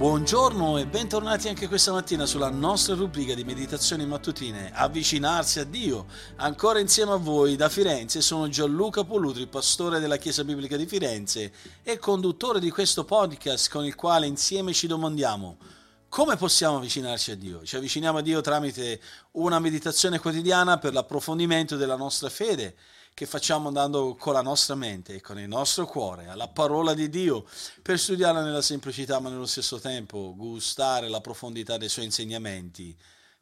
Buongiorno e bentornati anche questa mattina sulla nostra rubrica di meditazioni mattutine Avvicinarsi a Dio. Ancora insieme a voi da Firenze sono Gianluca Polutri, pastore della Chiesa Biblica di Firenze e conduttore di questo podcast con il quale insieme ci domandiamo come possiamo avvicinarci a Dio? Ci avviciniamo a Dio tramite una meditazione quotidiana per l'approfondimento della nostra fede che facciamo andando con la nostra mente e con il nostro cuore alla parola di Dio per studiarla nella semplicità ma nello stesso tempo gustare la profondità dei suoi insegnamenti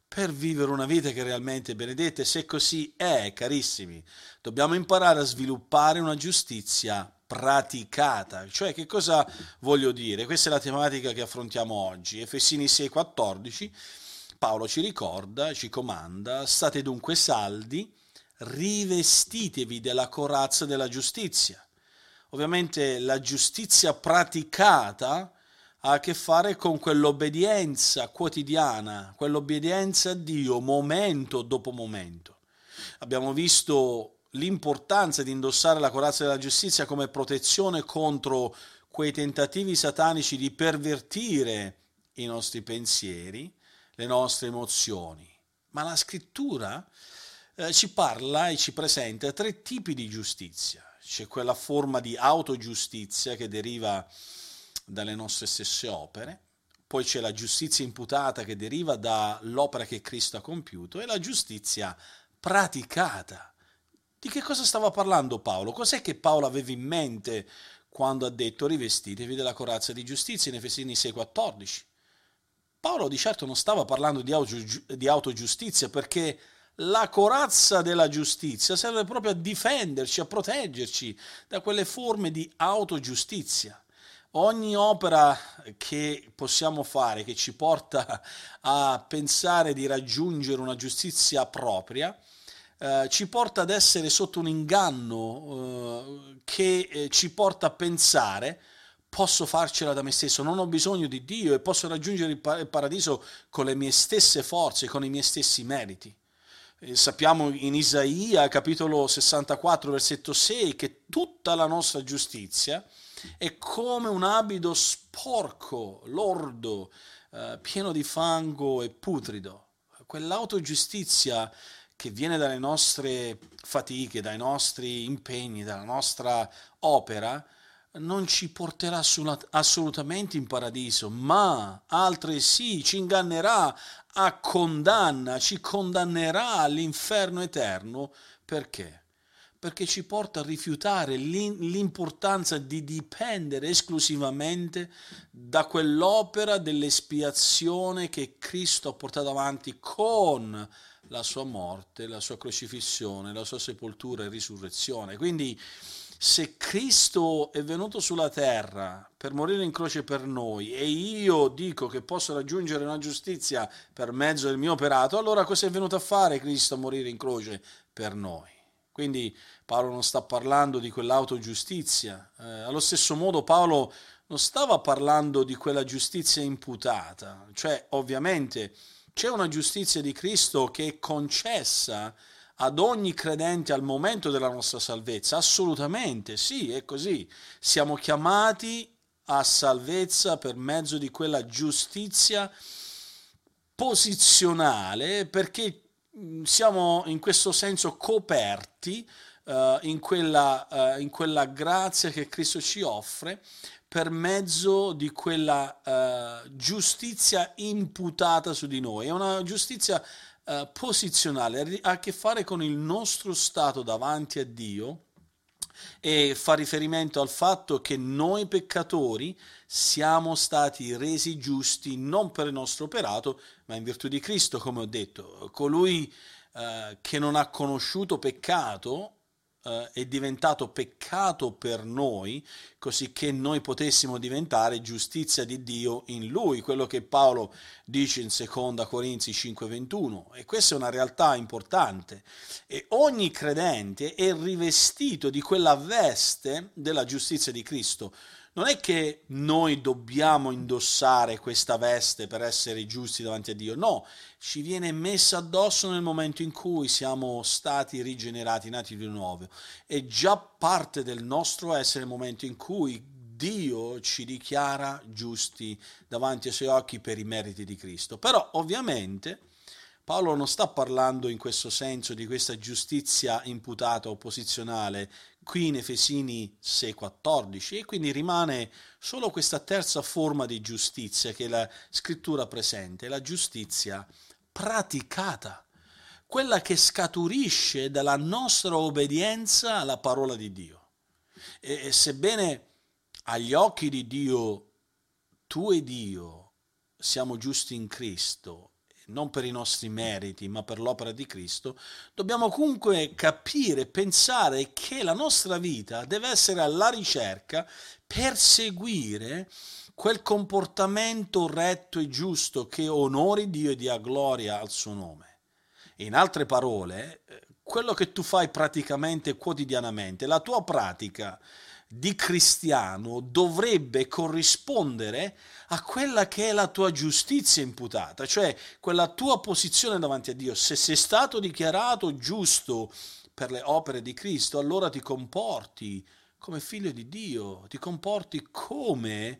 per vivere una vita che realmente è benedetta e se così è, carissimi, dobbiamo imparare a sviluppare una giustizia praticata. Cioè, che cosa voglio dire? Questa è la tematica che affrontiamo oggi. Efesini 6:14 Paolo ci ricorda, ci comanda, state dunque saldi, rivestitevi della corazza della giustizia. Ovviamente la giustizia praticata ha a che fare con quell'obbedienza quotidiana, quell'obbedienza a Dio momento dopo momento. Abbiamo visto l'importanza di indossare la corazza della giustizia come protezione contro quei tentativi satanici di pervertire i nostri pensieri, le nostre emozioni. Ma la scrittura eh, ci parla e ci presenta tre tipi di giustizia. C'è quella forma di autogiustizia che deriva dalle nostre stesse opere, poi c'è la giustizia imputata che deriva dall'opera che Cristo ha compiuto e la giustizia praticata. Di che cosa stava parlando Paolo? Cos'è che Paolo aveva in mente quando ha detto rivestitevi della corazza di giustizia in Efesini 6,14? Paolo di certo non stava parlando di, auto, di autogiustizia perché la corazza della giustizia serve proprio a difenderci, a proteggerci da quelle forme di autogiustizia. Ogni opera che possiamo fare, che ci porta a pensare di raggiungere una giustizia propria, eh, ci porta ad essere sotto un inganno eh, che eh, ci porta a pensare posso farcela da me stesso, non ho bisogno di Dio e posso raggiungere il paradiso con le mie stesse forze, con i miei stessi meriti. Eh, sappiamo in Isaia, capitolo 64, versetto 6, che tutta la nostra giustizia è come un abito sporco, lordo, eh, pieno di fango e putrido. Quell'autogiustizia che viene dalle nostre fatiche, dai nostri impegni, dalla nostra opera, non ci porterà assolutamente in paradiso, ma altresì ci ingannerà a condanna, ci condannerà all'inferno eterno. Perché? Perché ci porta a rifiutare l'importanza di dipendere esclusivamente da quell'opera dell'espiazione che Cristo ha portato avanti con la sua morte, la sua crocifissione, la sua sepoltura e risurrezione. Quindi se Cristo è venuto sulla terra per morire in croce per noi e io dico che posso raggiungere una giustizia per mezzo del mio operato, allora cosa è venuto a fare Cristo a morire in croce per noi? Quindi Paolo non sta parlando di quell'autogiustizia. Eh, allo stesso modo Paolo non stava parlando di quella giustizia imputata, cioè ovviamente c'è una giustizia di Cristo che è concessa ad ogni credente al momento della nostra salvezza? Assolutamente, sì, è così. Siamo chiamati a salvezza per mezzo di quella giustizia posizionale perché siamo in questo senso coperti uh, in, quella, uh, in, quella, grazia che Cristo ci offre per mezzo di quella uh, giustizia imputata su di noi. È una giustizia eh, posizionale, ha a che fare con il nostro stato davanti a Dio e fa riferimento al fatto che noi peccatori siamo stati resi giusti non per il nostro operato, ma in virtù di Cristo, come ho detto. Colui eh, che non ha conosciuto peccato eh, è diventato peccato per noi, così che noi potessimo diventare giustizia di Dio in Lui, quello che Paolo dice in 2 Corinzi 5:21. E questa è una realtà importante. E ogni credente è rivestito di quella veste della giustizia di Cristo non è che noi dobbiamo indossare questa veste per essere giusti davanti a Dio, no, ci viene messa addosso nel momento in cui siamo stati rigenerati, nati di nuovo. È già parte del nostro essere nel momento in cui Dio ci dichiara giusti davanti ai suoi occhi per i meriti di Cristo. Però ovviamente Paolo non sta parlando in questo senso di questa giustizia imputata o posizionale qui in Efesini 6:14 e quindi rimane solo questa terza forma di giustizia che la scrittura presente, la giustizia praticata, quella che scaturisce dalla nostra obbedienza alla parola di Dio. E, e sebbene agli occhi di Dio tu ed io siamo giusti in Cristo non per i nostri meriti, ma per l'opera di Cristo, dobbiamo comunque capire, pensare che la nostra vita deve essere alla ricerca per seguire quel comportamento retto e giusto che onori Dio e dia gloria al suo nome. In altre parole, eh, quello che tu fai praticamente quotidianamente, la tua pratica di cristiano dovrebbe corrispondere a quella che è la tua giustizia imputata, cioè quella tua posizione davanti a Dio. Se sei stato dichiarato giusto per le opere di Cristo, allora ti comporti come figlio di Dio, ti comporti come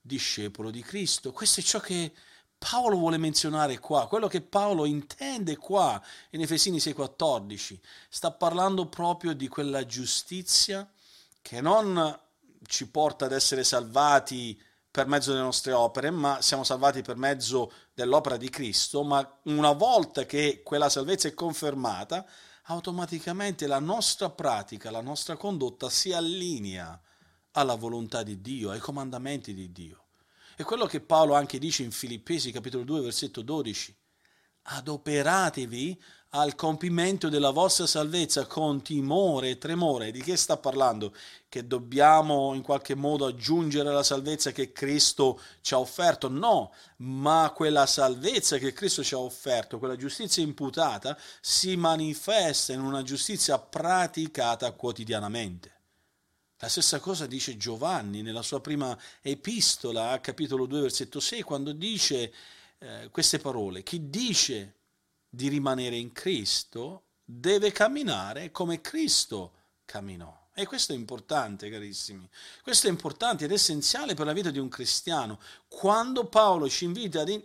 discepolo di Cristo. Questo è ciò che Paolo vuole menzionare qua, quello che Paolo intende qua in Efesini 6:14. Sta parlando proprio di quella giustizia che non ci porta ad essere salvati per mezzo delle nostre opere, ma siamo salvati per mezzo dell'opera di Cristo, ma una volta che quella salvezza è confermata, automaticamente la nostra pratica, la nostra condotta si allinea alla volontà di Dio, ai comandamenti di Dio. È quello che Paolo anche dice in Filippesi capitolo 2 versetto 12. Adoperatevi al compimento della vostra salvezza con timore e tremore. Di che sta parlando? Che dobbiamo in qualche modo aggiungere la salvezza che Cristo ci ha offerto? No, ma quella salvezza che Cristo ci ha offerto, quella giustizia imputata, si manifesta in una giustizia praticata quotidianamente. La stessa cosa dice Giovanni nella sua prima epistola, capitolo 2, versetto 6, quando dice eh, queste parole. Chi dice di rimanere in Cristo deve camminare come Cristo camminò. E questo è importante, carissimi. Questo è importante ed essenziale per la vita di un cristiano. Quando Paolo ci invita ad,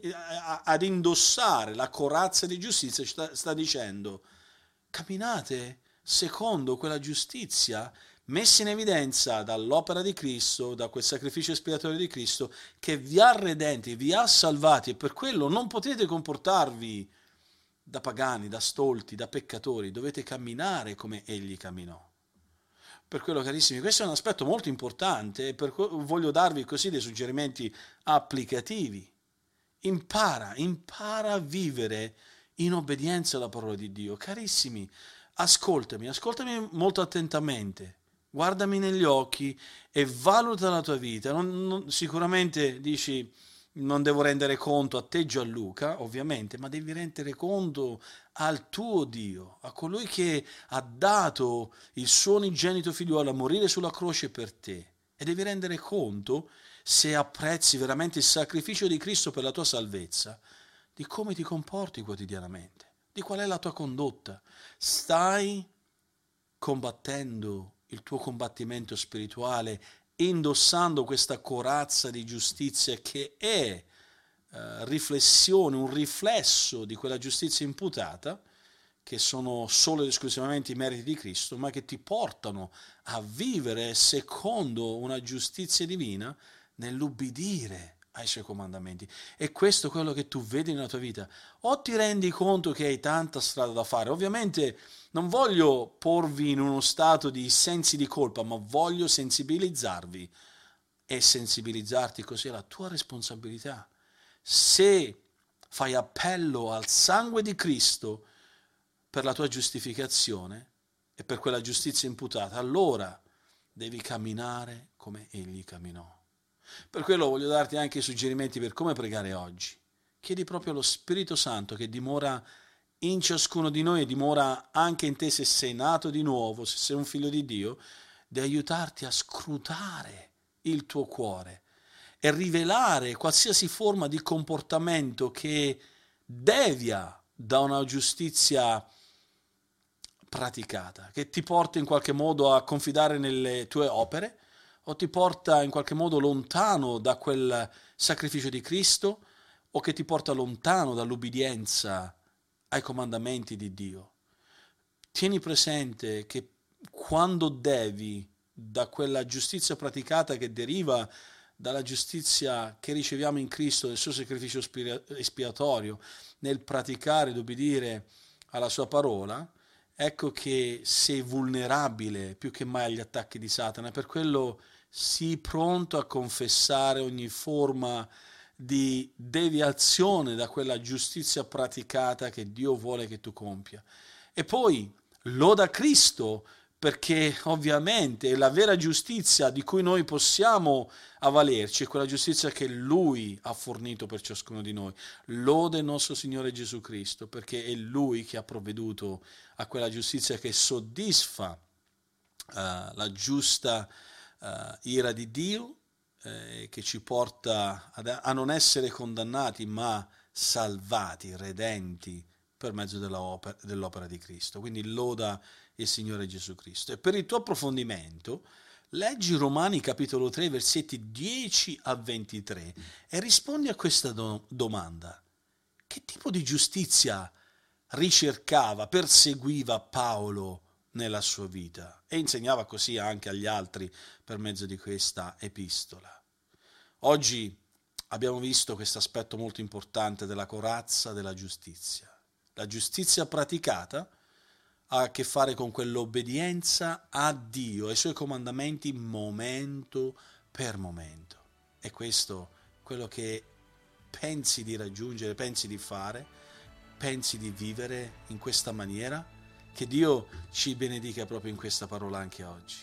ad indossare la corazza di giustizia, sta, sta dicendo, camminate secondo quella giustizia messa in evidenza dall'opera di Cristo, da quel sacrificio espiatorio di Cristo, che vi ha redenti, vi ha salvati e per quello non potete comportarvi da pagani, da stolti, da peccatori, dovete camminare come egli camminò. Per quello, carissimi, questo è un aspetto molto importante e per voglio darvi così dei suggerimenti applicativi. Impara, impara a vivere in obbedienza alla parola di Dio. Carissimi, ascoltami, ascoltami molto attentamente, guardami negli occhi e valuta la tua vita. Non, non, sicuramente dici non devo rendere conto a te Gianluca, ovviamente, ma devi rendere conto al tuo Dio, a colui che ha dato il suo unigenito figliuolo a morire sulla croce per te. E devi rendere conto, se apprezzi veramente il sacrificio di Cristo per la tua salvezza, di come ti comporti quotidianamente, di qual è la tua condotta. Stai combattendo il tuo combattimento spirituale indossando questa corazza di giustizia che è eh, riflessione, un riflesso di quella giustizia imputata, che sono solo ed esclusivamente i meriti di Cristo, ma che ti portano a vivere secondo una giustizia divina nell'ubbidire ai suoi comandamenti. E questo è quello che tu vedi nella tua vita. O ti rendi conto che hai tanta strada da fare. Ovviamente non voglio porvi in uno stato di sensi di colpa, ma voglio sensibilizzarvi e sensibilizzarti così alla tua responsabilità. Se fai appello al sangue di Cristo per la tua giustificazione e per quella giustizia imputata, allora devi camminare come Egli camminò. Per quello voglio darti anche i suggerimenti per come pregare oggi. Chiedi proprio allo Spirito Santo che dimora in ciascuno di noi e dimora anche in te se sei nato di nuovo, se sei un figlio di Dio, di aiutarti a scrutare il tuo cuore e rivelare qualsiasi forma di comportamento che devia da una giustizia praticata, che ti porta in qualche modo a confidare nelle tue opere o ti porta in qualche modo lontano da quel sacrificio di Cristo o che ti porta lontano dall'ubbidienza ai comandamenti di Dio. Tieni presente che quando devi da quella giustizia praticata che deriva dalla giustizia che riceviamo in Cristo, del suo sacrificio espiatorio, nel praticare ed obbedire alla sua parola, ecco che sei vulnerabile più che mai agli attacchi di Satana, per quello sii pronto a confessare ogni forma di deviazione da quella giustizia praticata che Dio vuole che tu compia. E poi loda Cristo perché ovviamente la vera giustizia di cui noi possiamo avvalerci è quella giustizia che Lui ha fornito per ciascuno di noi. Lode il nostro Signore Gesù Cristo, perché è Lui che ha provveduto a quella giustizia che soddisfa uh, la giusta uh, ira di Dio, eh, che ci porta ad, a non essere condannati, ma salvati, redenti per mezzo dell'opera, dell'opera di Cristo. Quindi loda il Signore Gesù Cristo. E per il tuo approfondimento, leggi Romani capitolo 3, versetti 10 a 23 e rispondi a questa do- domanda. Che tipo di giustizia ricercava, perseguiva Paolo nella sua vita? E insegnava così anche agli altri per mezzo di questa epistola. Oggi abbiamo visto questo aspetto molto importante della corazza della giustizia. La giustizia praticata ha a che fare con quell'obbedienza a Dio, ai suoi comandamenti momento per momento. E questo quello che pensi di raggiungere, pensi di fare, pensi di vivere in questa maniera? Che Dio ci benedica proprio in questa parola anche oggi.